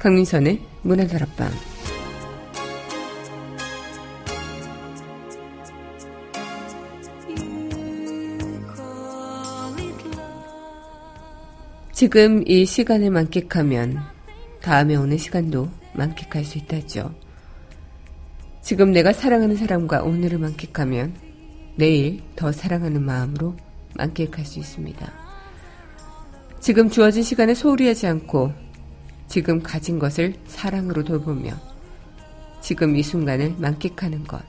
강민선의 문화다락방 지금 이 시간을 만끽하면 다음에 오는 시간도 만끽할 수 있다죠. 지금 내가 사랑하는 사람과 오늘을 만끽하면 내일 더 사랑하는 마음으로 만끽할 수 있습니다. 지금 주어진 시간에 소홀히 하지 않고 지금 가진 것을 사랑으로 돌보며 지금 이 순간을 만끽하는 것.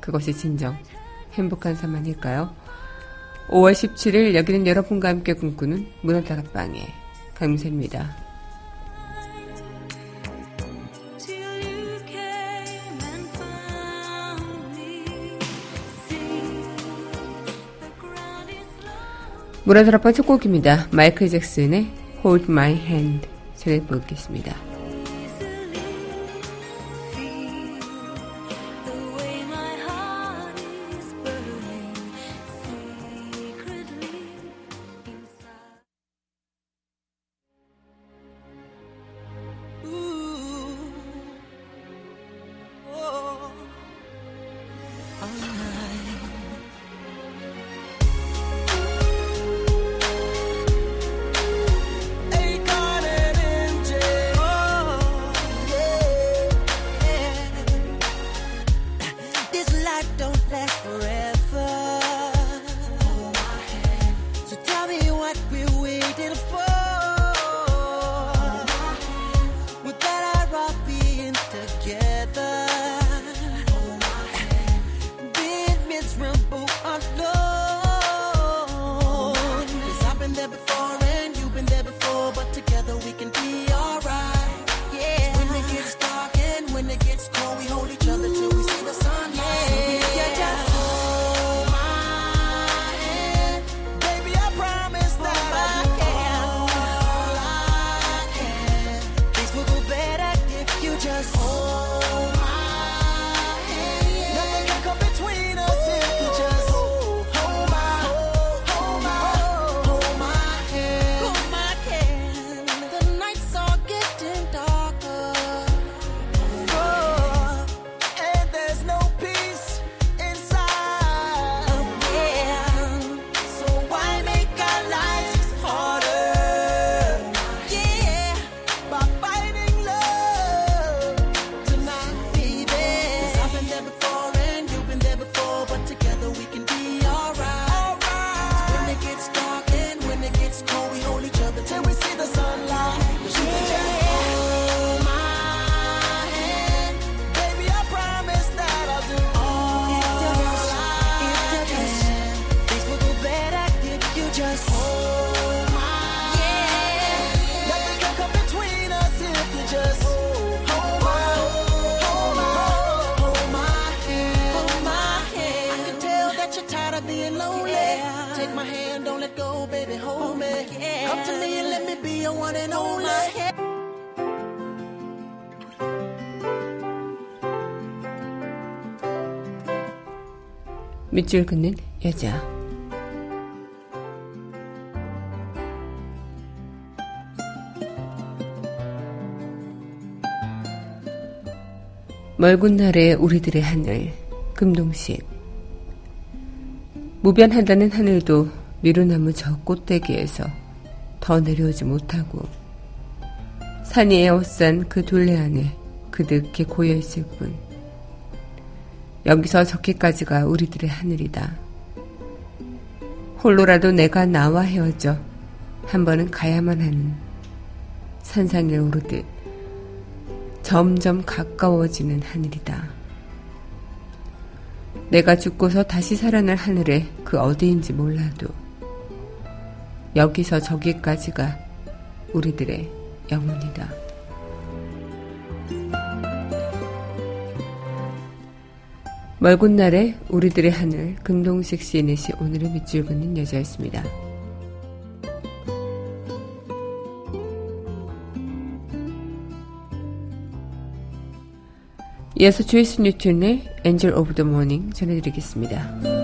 그것이 진정 행복한 삶 아닐까요? 5월 17일 여기는 여러분과 함께 꿈꾸는 문화다락방의 강민입니다 문화다락방 첫 곡입니다. 마이클 잭슨의 Hold My Hand 전해보겠습니다. 밑줄 긋는 여자. 멀군 날의 우리들의 하늘, 금동식. 무변한다는 하늘도 미루나무 저 꽃대기에서 더 내려오지 못하고 산이 에워싼 그 둘레 안에 그득히 고여있을 뿐. 여기서 저기까지가 우리들의 하늘이다. 홀로라도 내가 나와 헤어져 한 번은 가야만 하는 산상에 오르듯 점점 가까워지는 하늘이다. 내가 죽고서 다시 살아날 하늘에 그 어디인지 몰라도 여기서 저기까지가 우리들의 영혼이다. 멀군 날에 우리들의 하늘 금동식 시 오늘의 밑줄 긋는 여자였습니다. 이어서 조이스 뉴튼의 Angel of the Morning 전해드리겠습니다.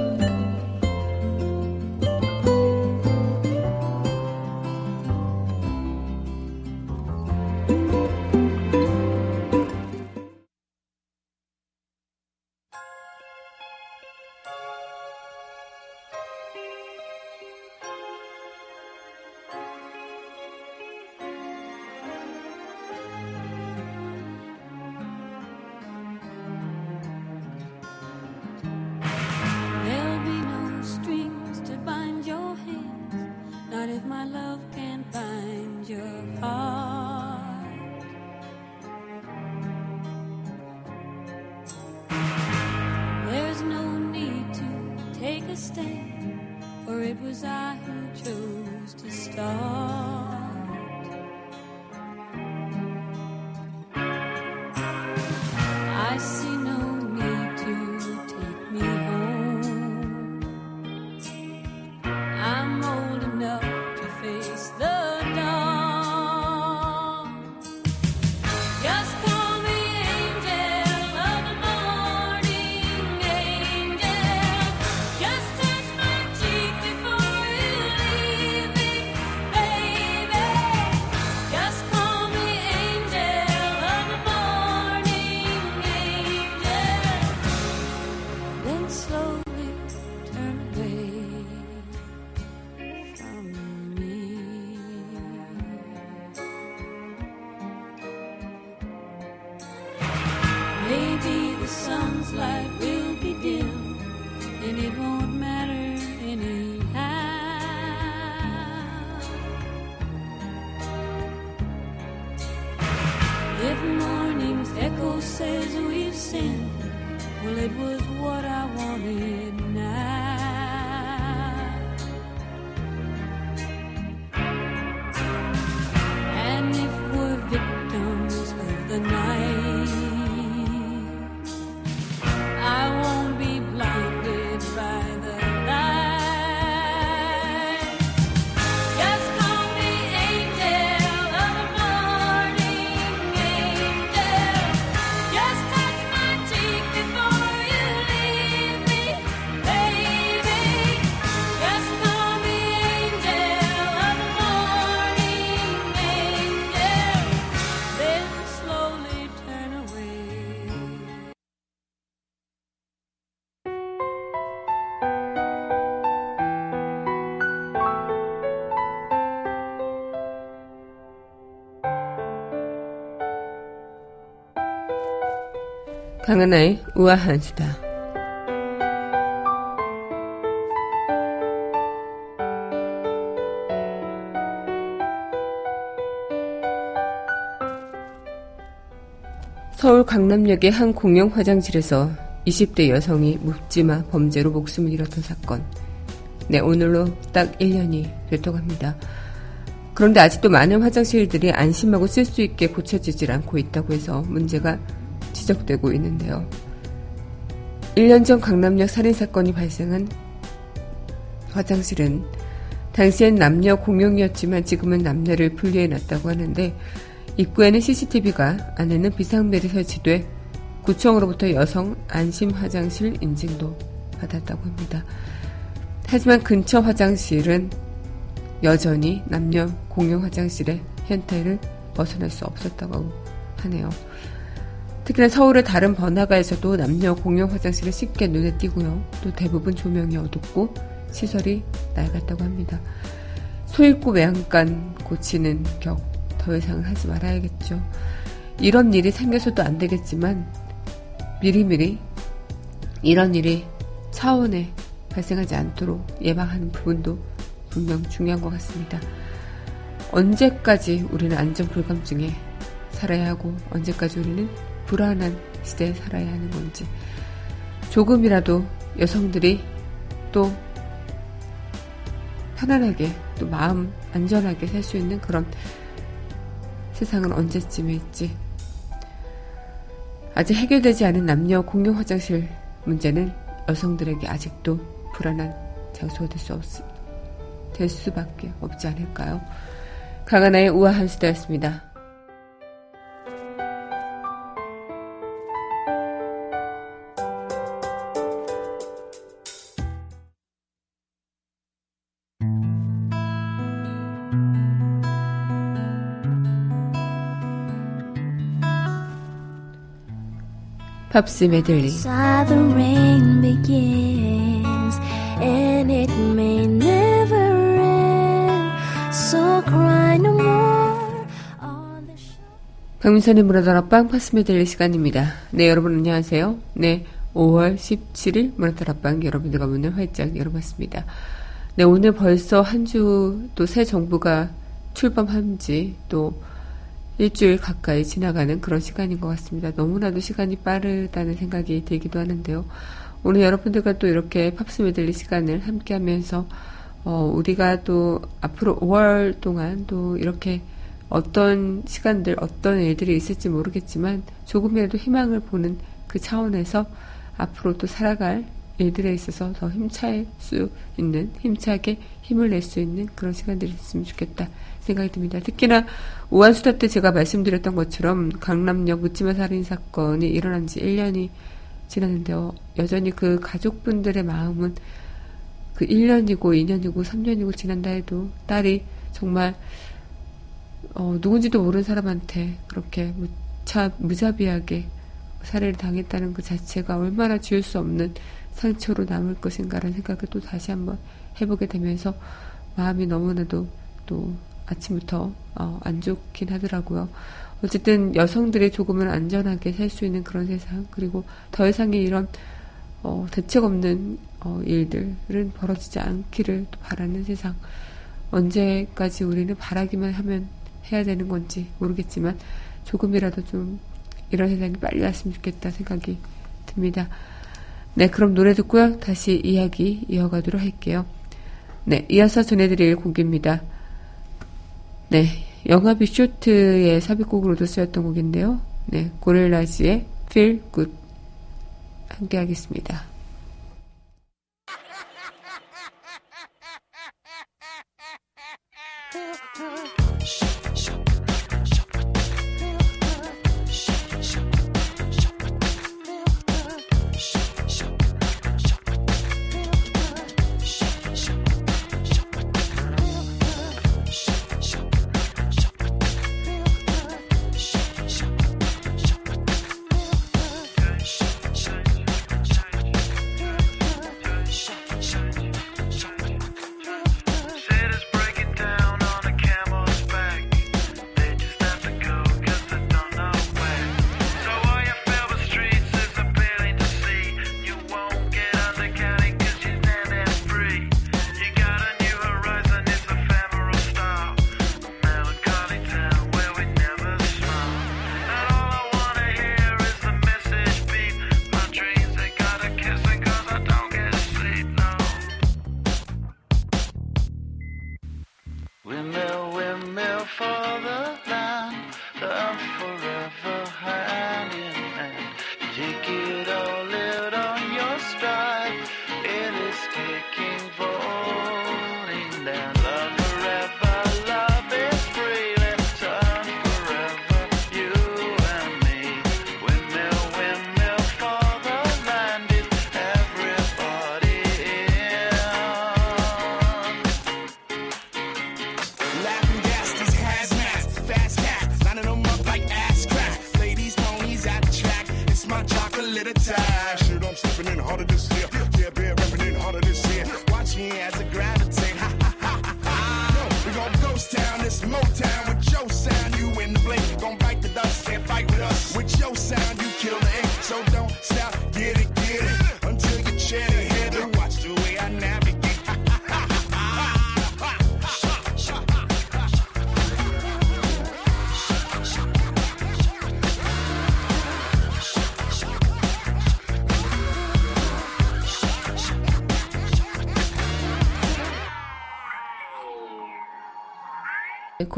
강하나의 우아한 수다. 서울 강남역의 한 공영 화장실에서 20대 여성이 묻지마 범죄로 목숨을 잃었던 사건. 네, 오늘로 딱 1년이 됐다고 합니다. 그런데 아직도 많은 화장실들이 안심하고 쓸 수 있게 고쳐지질 않고 있다고 해서 문제가 지적되고 있는데요. 1년 전 강남역 살인사건이 발생한 화장실은 당시엔 남녀 공용이었지만 지금은 남녀를 분리해 놨다고 하는데 입구에는 CCTV가 안에는 비상벨이 설치돼 구청으로부터 여성 안심 화장실 인증도 받았다고 합니다. 하지만 근처 화장실은 여전히 남녀 공용 화장실의 현태를 벗어날 수 없었다고 하네요. 특히나 서울의 다른 번화가에서도 남녀 공용 화장실은 쉽게 눈에 띄고요. 또 대부분 조명이 어둡고 시설이 낡았다고 합니다. 소잃고 외양간 고치는 격 더 이상 하지 말아야겠죠. 이런 일이 생겨서도 안 되겠지만 미리미리 이런 일이 차원에 발생하지 않도록 예방하는 부분도 분명 중요한 것 같습니다. 언제까지 우리는 안전 불감증에 살아야 하고 언제까지 우리는 불안한 시대에 살아야 하는 건지 조금이라도 여성들이 또 편안하게 또 마음 안전하게 살 수 있는 그런 세상은 언제쯤일지 아직 해결되지 않은 남녀 공용 화장실 문제는 여성들에게 아직도 불안한 장소가 될 수 없, 될 수밖에 없지 않을까요? 강하나의 우아한 수다였습니다. 팝스 메들리. 박민선의 문화다락방 팝스 메들리 시간입니다. 네 여러분 안녕하세요. 네 5월 17일 문화다락방 여러분들과 문을 활짝 열어봤습니다. 네, 오늘 벌써 한 주 또 새 정부가 출범한 지 또 일주일 가까이 지나가는 그런 시간인 것 같습니다. 너무나도 시간이 빠르다는 생각이 들기도 하는데요. 오늘 여러분들과 또 이렇게 팝스 메들리 시간을 함께 하면서 어, 우리가 또 앞으로 5월 동안 또 이렇게 어떤 시간들, 어떤 일들이 있을지 모르겠지만 조금이라도 희망을 보는 그 차원에서 앞으로 또 살아갈 일들에 있어서 더 힘차일 수 있는, 힘차게 힘을 낼 수 있는 그런 시간들이 있으면 좋겠다 생각이 듭니다. 특히나 우한수다 때 제가 말씀드렸던 것처럼 강남역 묻지마 살인 사건이 일어난 지 1년이 지났는데요. 여전히 그 가족분들의 마음은 그 1년이고 2년이고 3년이고 지난다 해도 딸이 정말 어, 누군지도 모르는 사람한테 그렇게 무차, 무자비하게 살해를 당했다는 그 자체가 얼마나 지울 수 없는 상처로 남을 것인가라는 생각을 또 다시 한번 해보게 되면서 마음이 너무나도 또 아침부터 어, 안 좋긴 하더라고요. 어쨌든 여성들이 조금은 안전하게 살 수 있는 그런 세상 그리고 더 이상의 이런 어, 대책 없는 어, 일들은 벌어지지 않기를 또 바라는 세상 언제까지 우리는 바라기만 하면 해야 되는 건지 모르겠지만 조금이라도 좀 이런 세상이 빨리 왔으면 좋겠다 생각이 듭니다. 네, 그럼 노래 듣고요. 다시 이야기 이어가도록 할게요. 네, 이어서 전해드릴 곡입니다. 네, 영화 비쇼트의 삽입곡으로도 쓰였던 곡인데요. 네, 고릴라즈의 Feel Good 함께 하겠습니다.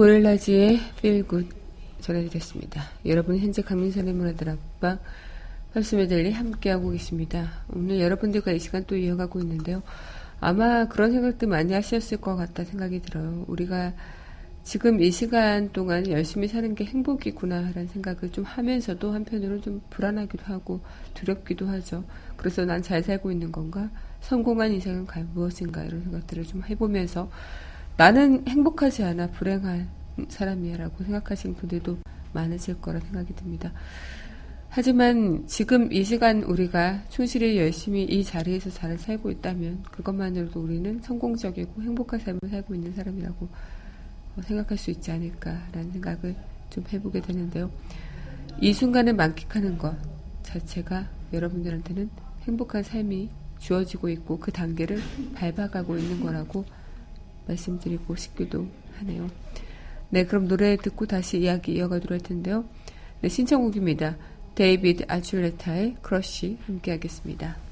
고릴라지의 Good 전해드렸습니다. 여러분 현재 강민선의 문화들 앞방 팝스메들리 함께하고 계십니다. 오늘 여러분들과 이 시간 또 이어가고 있는데요. 아마 그런 생각도 많이 하셨을 것 같다 생각이 들어요. 우리가 지금 이 시간 동안 열심히 사는 게 행복이구나라는 생각을 좀 하면서도 한편으로 좀 불안하기도 하고 두렵기도 하죠. 그래서 난 잘 살고 있는 건가? 성공한 인생은 무엇인가? 이런 생각들을 좀 해보면서 나는 행복하지 않아 불행한 사람이야라고 생각하시는 분들도 많으실 거라 생각이 듭니다. 하지만 지금 이 시간 우리가 충실히 열심히 이 자리에서 잘 살고 있다면 그것만으로도 우리는 성공적이고 행복한 삶을 살고 있는 사람이라고 어, 생각할 수 있지 않을까라는 생각을 좀 해보게 되는데요. 이 순간을 만끽하는 것 자체가 여러분들한테는 행복한 삶이 주어지고 있고 그 단계를 밟아가고 있는 거라고 말씀드리고 싶기도 하네요. 네, 그럼 노래 듣고 다시 이야기 이어가도록 할 텐데요. 네, 신청곡입니다. 데이비드 아출레타의 Crush 함께 하겠습니다.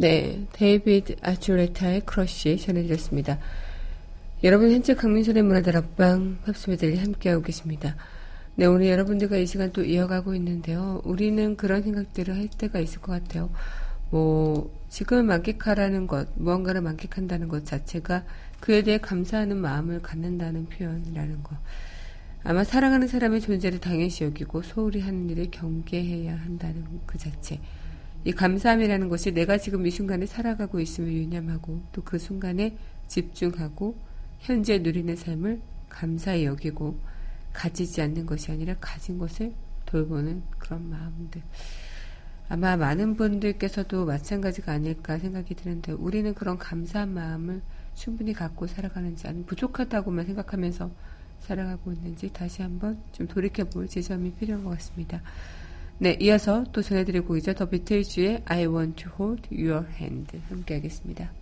네, 데이비드 아출레타의 Crush 전해드렸습니다. 여러분 현재 강민선의 문화다락방 팝스메들리 함께하고 계십니다. 네, 오늘 여러분들과 이 시간 또 이어가고 있는데요. 우리는 그런 생각들을 할 때가 있을 것 같아요. 뭐 지금 만끽하라는 것, 무언가를 만끽한다는 것 자체가 그에 대해 감사하는 마음을 갖는다는 표현이라는 것. 아마 사랑하는 사람의 존재를 당연시 여기고 소홀히 하는 일을 경계해야 한다는 그 자체. 이 감사함이라는 것이 내가 지금 이 순간에 살아가고 있음을 유념하고 또 그 순간에 집중하고 현재 누리는 삶을 감사히 여기고 가지지 않는 것이 아니라 가진 것을 돌보는 그런 마음들. 아마 많은 분들께서도 마찬가지가 아닐까 생각이 드는데 우리는 그런 감사한 마음을 충분히 갖고 살아가는지 아니면 부족하다고만 생각하면서 살아가고 있는지 다시 한번 좀 돌이켜볼 지점이 필요한 것 같습니다. 네, 이어서 또 전해드리고 이제 더 비틀즈의 I want to hold your hand 함께 하겠습니다.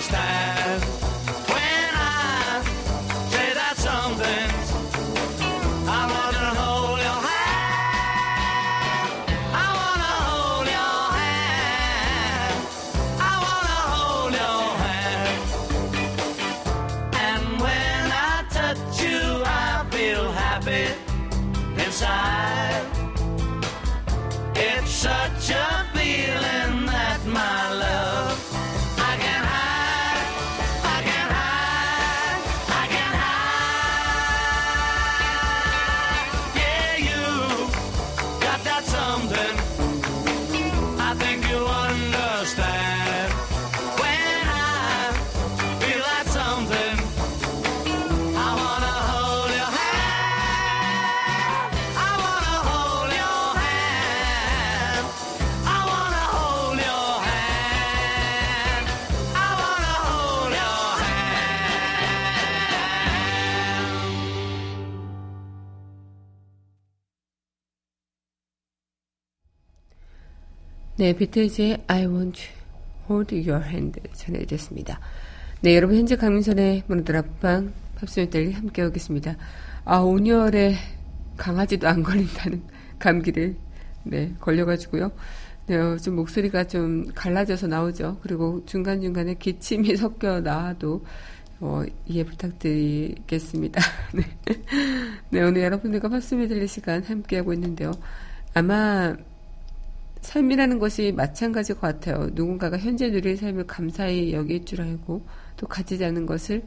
first. 네, 비틀즈의 I want to hold your hand 전해드렸습니다. 네, 여러분 현재 강민선의 문화들 앞방 팝스메들이 함께하고 계십니다. 아, 온열에 강아지도 안 걸린다는 감기를 네, 걸려가지고요. 네, 어, 좀 목소리가 좀 갈라져서 나오죠. 그리고 중간중간에 기침이 섞여 나와도 어, 이해 부탁드리겠습니다. 네. 네, 오늘 여러분들과 팝스메들리 시간 함께하고 있는데요. 아마 삶이라는 것이 마찬가지일 것 같아요. 누군가가 현재 누릴 삶을 감사히 여길 줄 알고 또 않은 것을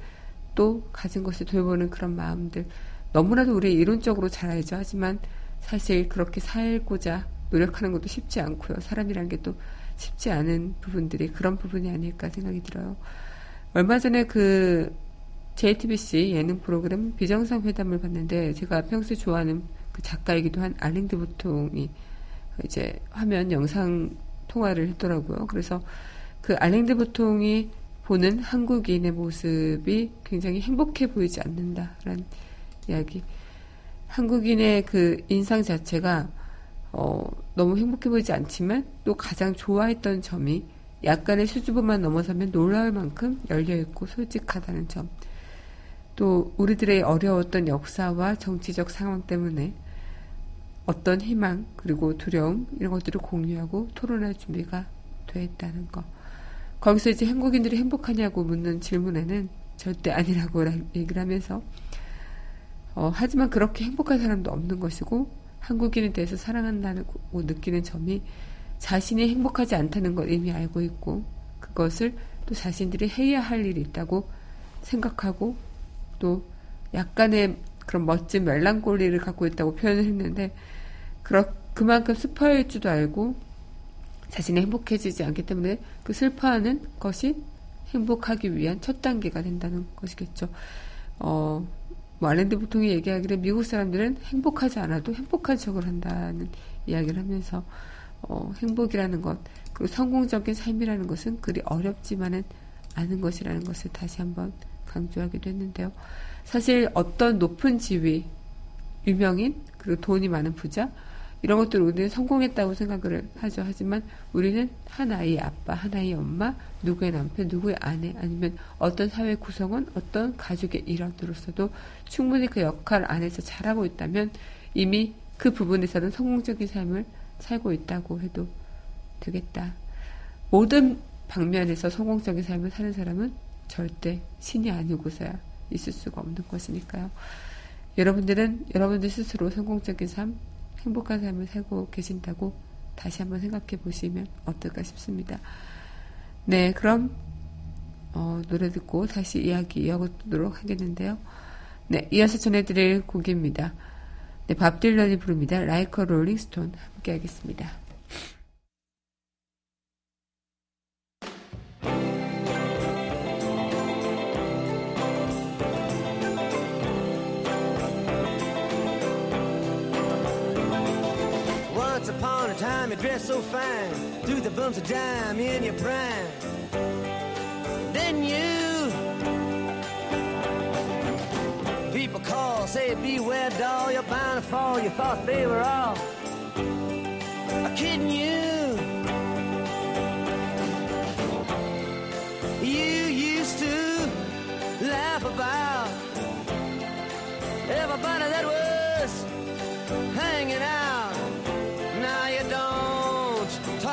또 가진 것을 돌보는 그런 마음들 너무나도 우리 이론적으로 잘 알죠. 하지만 사실 그렇게 살고자 노력하는 것도 쉽지 않고요. 사람이란 게 또 쉽지 않은 부분들이 그런 부분이 아닐까 생각이 들어요. 얼마 전에 그 JTBC 예능 프로그램 비정상 회담을 봤는데 제가 평소에 좋아하는 그 작가이기도 한 알랭드 보통이 이제 화면 영상 통화를 했더라고요. 그래서 그 알랭드 보통이 보는 한국인의 모습이 굉장히 행복해 보이지 않는다라는 이야기. 한국인의 그 인상 자체가 어, 너무 행복해 보이지 않지만 또 가장 좋아했던 점이 약간의 수줍음만 넘어서면 놀라울 만큼 열려있고 솔직하다는 점. 또 우리들의 어려웠던 역사와 정치적 상황 때문에 어떤 희망 그리고 두려움 이런 것들을 공유하고 토론할 준비가 돼 있다는 거. 거기서 이제 한국인들이 행복하냐고 묻는 질문에는 절대 아니라고 라- 얘기를 하면서 어, 하지만 그렇게 행복한 사람도 없는 것이고 한국인에 대해서 사랑한다고 느끼는 점이 자신이 행복하지 않다는 걸 이미 알고 있고 그것을 또 자신들이 해야 할 일이 있다고 생각하고 또 약간의 그런 멋진 멜랑콜리를 갖고 있다고 표현을 했는데 그렇, 그만큼 슬퍼할 줄도 알고 자신이 행복해지지 않기 때문에 그 슬퍼하는 것이 행복하기 위한 첫 단계가 된다는 것이겠죠. 어, 뭐 알랜드 보통이 얘기하기를 미국 사람들은 행복하지 않아도 행복한 척을 한다는 이야기를 하면서 어, 행복이라는 것 그리고 성공적인 삶이라는 것은 그리 어렵지만은 않은 것이라는 것을 다시 한번 강조하기도 했는데요. 사실 어떤 높은 지위, 유명인, 그리고 돈이 많은 부자, 이런 것들 우리는 성공했다고 생각을 하죠. 하지만 우리는 한 아이의 아빠, 한 아이의 엄마, 누구의 남편, 누구의 아내, 아니면 어떤 사회 구성원, 어떤 가족의 일원으로서도 충분히 그 역할 안에서 잘하고 있다면 이미 그 부분에서는 성공적인 삶을 살고 있다고 해도 되겠다. 모든 방면에서 성공적인 삶을 사는 사람은 절대 신이 아니고서야 있을 수가 없는 것이니까요. 여러분들은 여러분들 스스로 성공적인 삶, 행복한 삶을 살고 계신다고 다시 한번 생각해 보시면 어떨까 싶습니다. 네, 그럼 어, 노래 듣고 다시 이야기 이어가도록 하겠는데요. 네, 이어서 전해드릴 곡입니다. 네, 밥 딜런이 부릅니다. Rolling Stone 함께 하겠습니다. Time you dressed so fine, threw the bumps of dime in your prime. kidding you. People call, say, beware, doll, you're bound to fall. You thought they were all kidding you. You used to laugh about everybody that was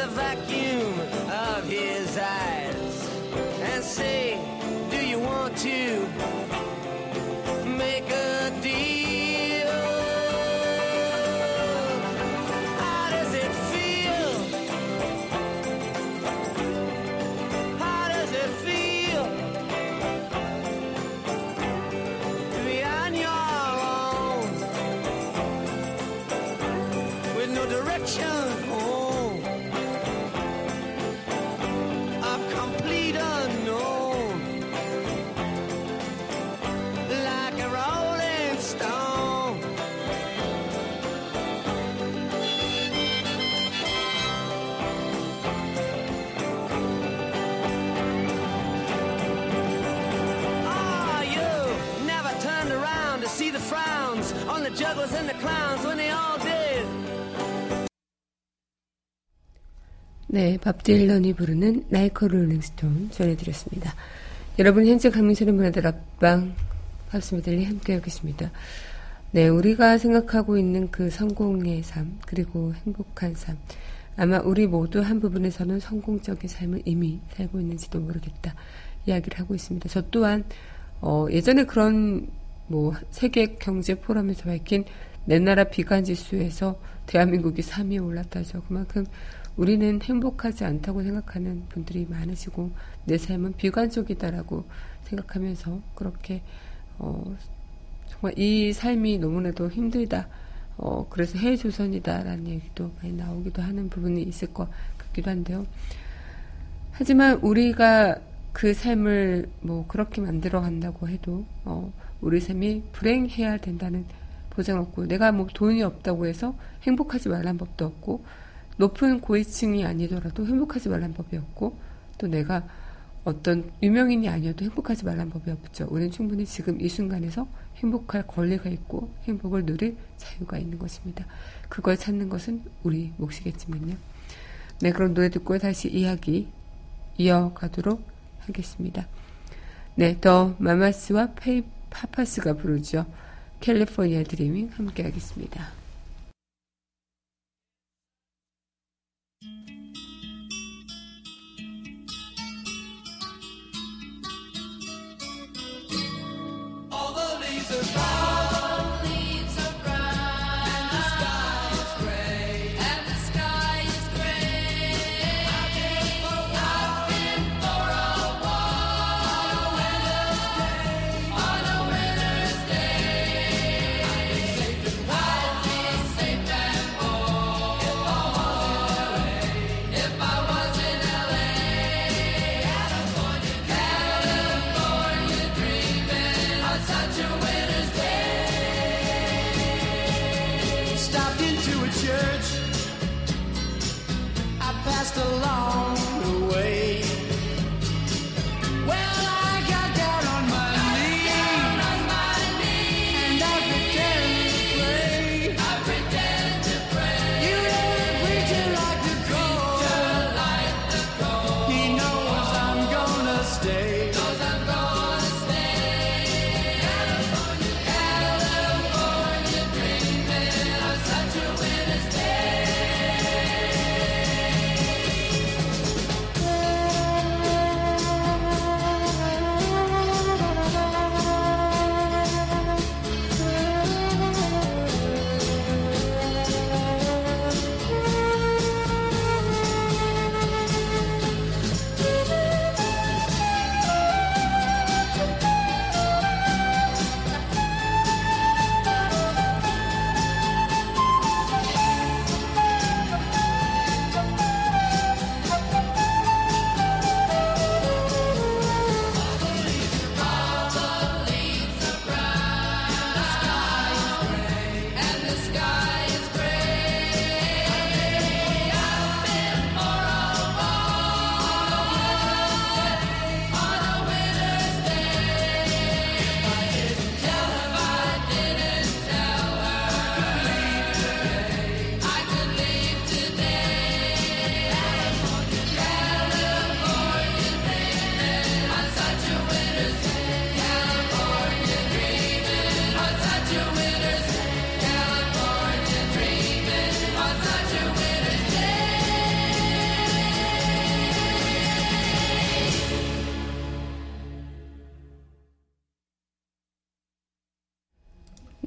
the vacuum and the clowns when they all did. 네, 밥 딜런이 부르는 Like a Rolling Stone 전해드렸습니다. 여러분 현재 강민선의 문화다락방 팝스메들리 함께하고 계십니다. 네, 우리가 생각하고 있는 그 성공의 삶 그리고 행복한 삶 아마 우리 모두 한 부분에서는 성공적인 삶을 이미 살고 있는지도 모르겠다 이야기를 하고 있습니다. 저 또한 어, 예전에 그런 뭐 세계 경제 포럼에서 밝힌 내 나라 비관 지수에서 대한민국이 3위에 올랐다죠. 그만큼 우리는 행복하지 않다고 생각하는 분들이 많으시고 내 삶은 비관적이다라고 생각하면서 그렇게 어, 정말 이 삶이 너무나도 힘들다. 어, 그래서 해조선이다라는 얘기도 많이 나오기도 하는 부분이 있을 것 같기도 한데요. 하지만 우리가 그 삶을 뭐 그렇게 만들어 간다고 해도 어, 우리 삶이 불행해야 된다는 보장 없고 내가 뭐 돈이 없다고 해서 행복하지 말란 법도 없고 높은 고위층이 아니더라도 행복하지 말란 법이 없고 또 내가 어떤 유명인이 아니어도 행복하지 말란 법이 없죠. 우리는 충분히 지금 이 순간에서 행복할 권리가 있고 행복을 누릴 자유가 있는 것입니다. 그걸 찾는 것은 우리 몫이겠지만요. 네, 그럼 노래 듣고 다시 이야기 이어가도록 하겠습니다. 네, 더 마마스와 페이 파파스가 부르죠. 캘리포니아 드리밍 함께 하겠습니다.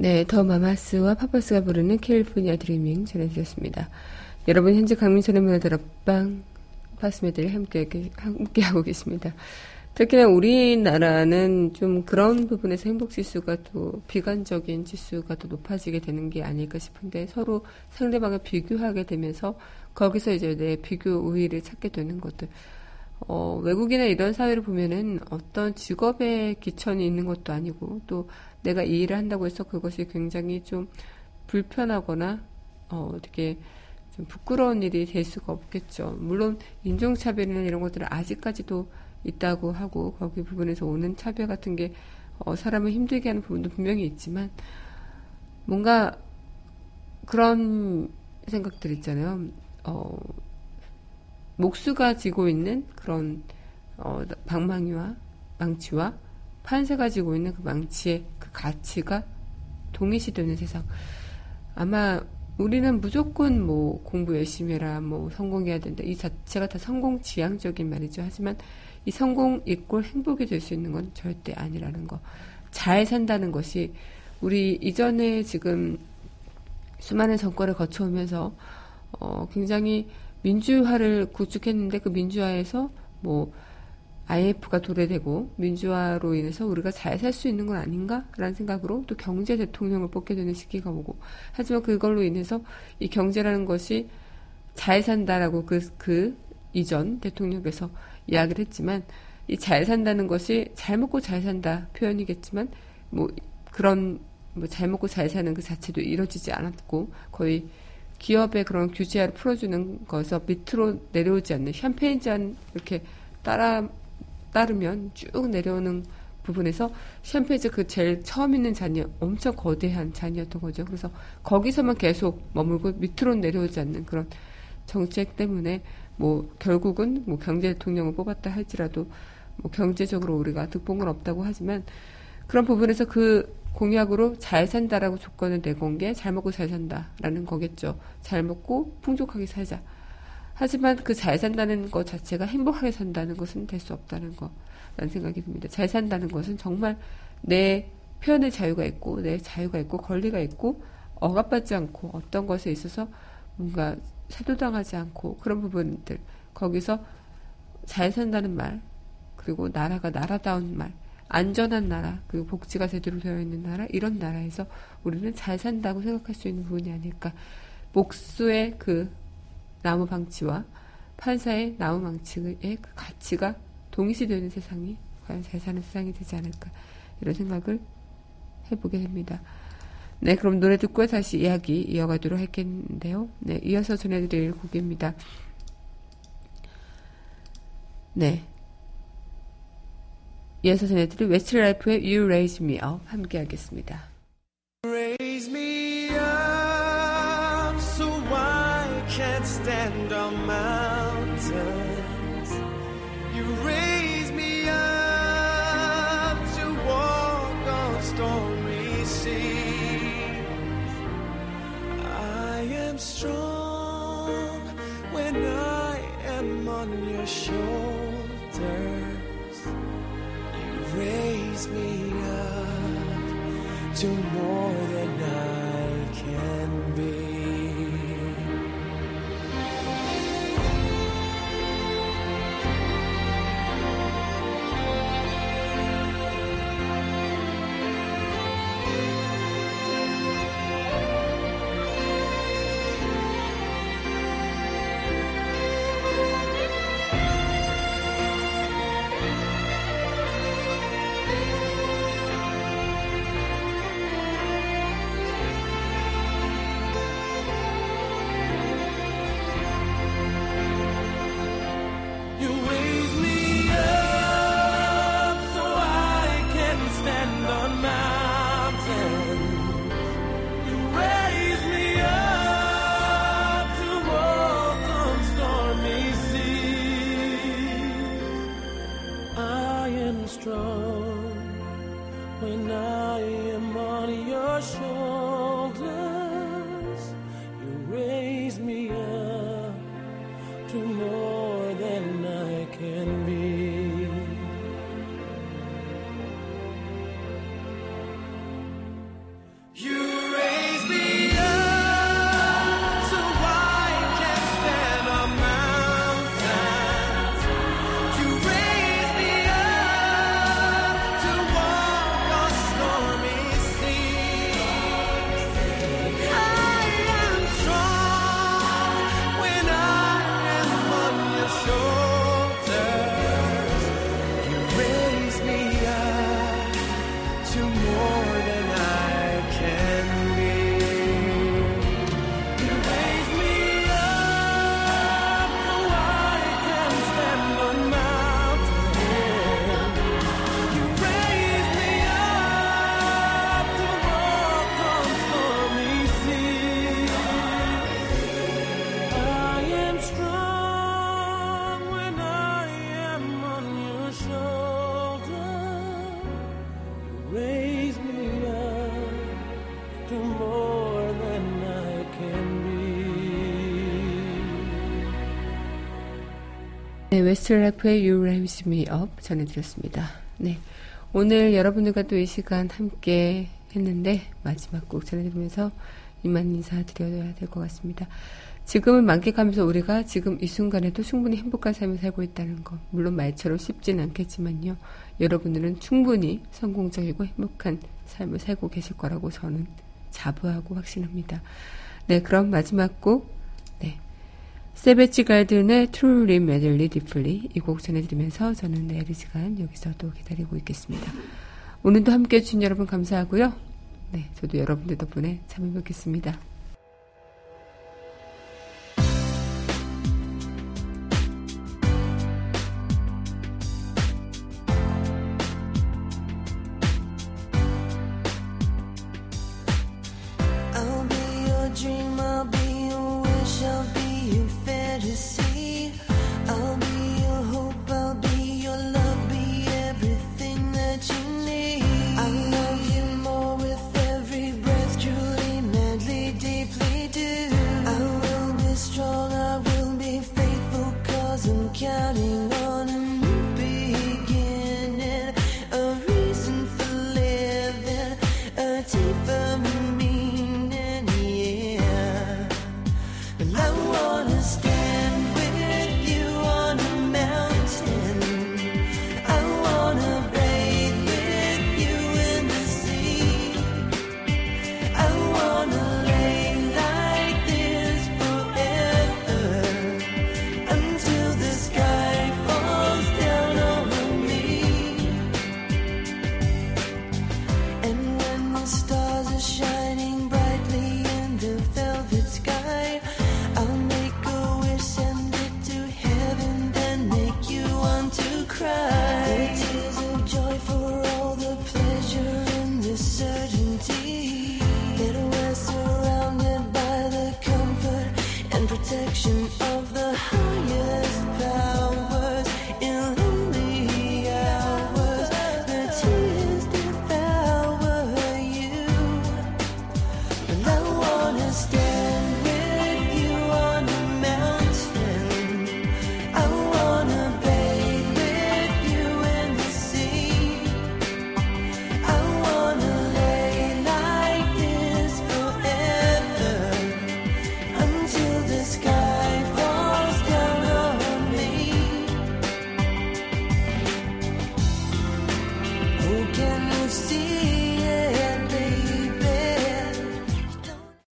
네, 더 마마스와 파퍼스가 부르는 캘리포니아 드리밍 전해드렸습니다. 여러분 현재 강민선의 문화들 앞방 파스메들이 함께, 함께 하고 계십니다. 특히나 우리나라는 좀 그런 부분에서 행복 지수가 또 비관적인 지수가 더 높아지게 되는 게 아닐까 싶은데 서로 상대방을 비교하게 되면서 거기서 이제 내 비교 우위를 찾게 되는 것들. 어, 외국이나 이런 사회를 보면은 어떤 직업에 기천이 있는 것도 아니고 또 내가 이 일을 한다고 해서 그것이 굉장히 좀 불편하거나 어, 어떻게 좀 부끄러운 일이 될 수가 없겠죠. 물론 인종차별이나 이런 것들은 아직까지도 있다고 하고 거기 부분에서 오는 차별 같은 게 어, 사람을 힘들게 하는 부분도 분명히 있지만 뭔가 그런 생각들 있잖아요. 어, 목수가 지고 있는 그런 어, 방망이와 망치와 판세가 지고 있는 그 망치의 그 가치가 동일시되는 세상. 아마 우리는 무조건 뭐 공부 열심히 해라, 뭐 성공해야 된다. 이 자체가 다 성공 지향적인 말이죠. 하지만 이 성공 이꼴 행복이 될 수 있는 건 절대 아니라는 거. 잘 산다는 것이 우리 이전에 지금 수많은 정권을 거쳐오면서 어, 굉장히 민주화를 구축했는데 그 민주화에서 뭐 IMF가 도래되고 민주화로 인해서 우리가 잘 살 수 있는 건 아닌가라는 생각으로 또 경제 대통령을 뽑게 되는 시기가 오고 하지만 그걸로 인해서 이 경제라는 것이 잘 산다라고 그, 그 이전 대통령께서 이야기를 했지만 이 잘 산다는 것이 잘 먹고 잘 산다 표현이겠지만 뭐 그런 뭐 잘 먹고 잘 사는 그 자체도 이루어지지 않았고 거의 기업의 그런 규제를 풀어주는 것에서 밑으로 내려오지 않는 샴페인 잔 이렇게 따라 따르면 쭉 내려오는 부분에서 샴페인즈 그 제일 처음 있는 잔이 엄청 거대한 잔이었던 거죠. 그래서 거기서만 계속 머물고 밑으로 내려오지 않는 그런 정책 때문에 뭐 결국은 뭐 경제 대통령을 뽑았다 할지라도 뭐 경제적으로 우리가 득봉은 없다고 하지만 그런 부분에서 그 공약으로 잘 산다라고 조건을 내건 게 잘 먹고 잘 산다라는 거겠죠. 잘 먹고 풍족하게 살자. 하지만 그 잘 산다는 것 자체가 행복하게 산다는 것은 될 수 없다는 거라는 생각이 듭니다. 잘 산다는 것은 정말 내 표현의 자유가 있고 내 자유가 있고 권리가 있고 억압받지 않고 어떤 것에 있어서 뭔가 세도당하지 않고 그런 부분들 거기서 잘 산다는 말 그리고 나라가 나라다운 말 안전한 나라 그리고 복지가 제대로 되어 있는 나라 이런 나라에서 우리는 잘 산다고 생각할 수 있는 부분이 아닐까 목수의 그 나무 방치와 판사의 나무 방치의 그 가치가 동시되는 세상이 과연 잘 사는 세상이 되지 않을까 이런 생각을 해보게 됩니다. 네, 그럼 노래 듣고 다시 이야기 이어가도록 하겠는데요. 네, 이어서 전해드릴 곡입니다. 네. 이어서 전해드릴 웨스트라이프의 You Raise Me Up 함께 하겠습니다. Your shoulders. You raise me up to more than I 네, 웨스트라이프의 You Raise Me Up 전해드렸습니다. 네. 오늘 여러분들과 또 이 시간 함께 했는데, 마지막 곡 전해드리면서 이만 인사드려야 될 것 같습니다. 지금을 만끽하면서 우리가 지금 이 순간에도 충분히 행복한 삶을 살고 있다는 것. 물론 말처럼 쉽진 않겠지만요. 여러분들은 충분히 성공적이고 행복한 삶을 살고 계실 거라고 저는 자부하고 확신합니다. 네, 그럼 마지막 곡, 네. 새비지 가든의 Truly Madly Deeply 이 곡 전해드리면서 저는 내일 이 시간 여기서 또 기다리고 있겠습니다. 오늘도 함께 해주신 여러분 감사하고요. 네, 저도 여러분들 덕분에 참 행복했습니다.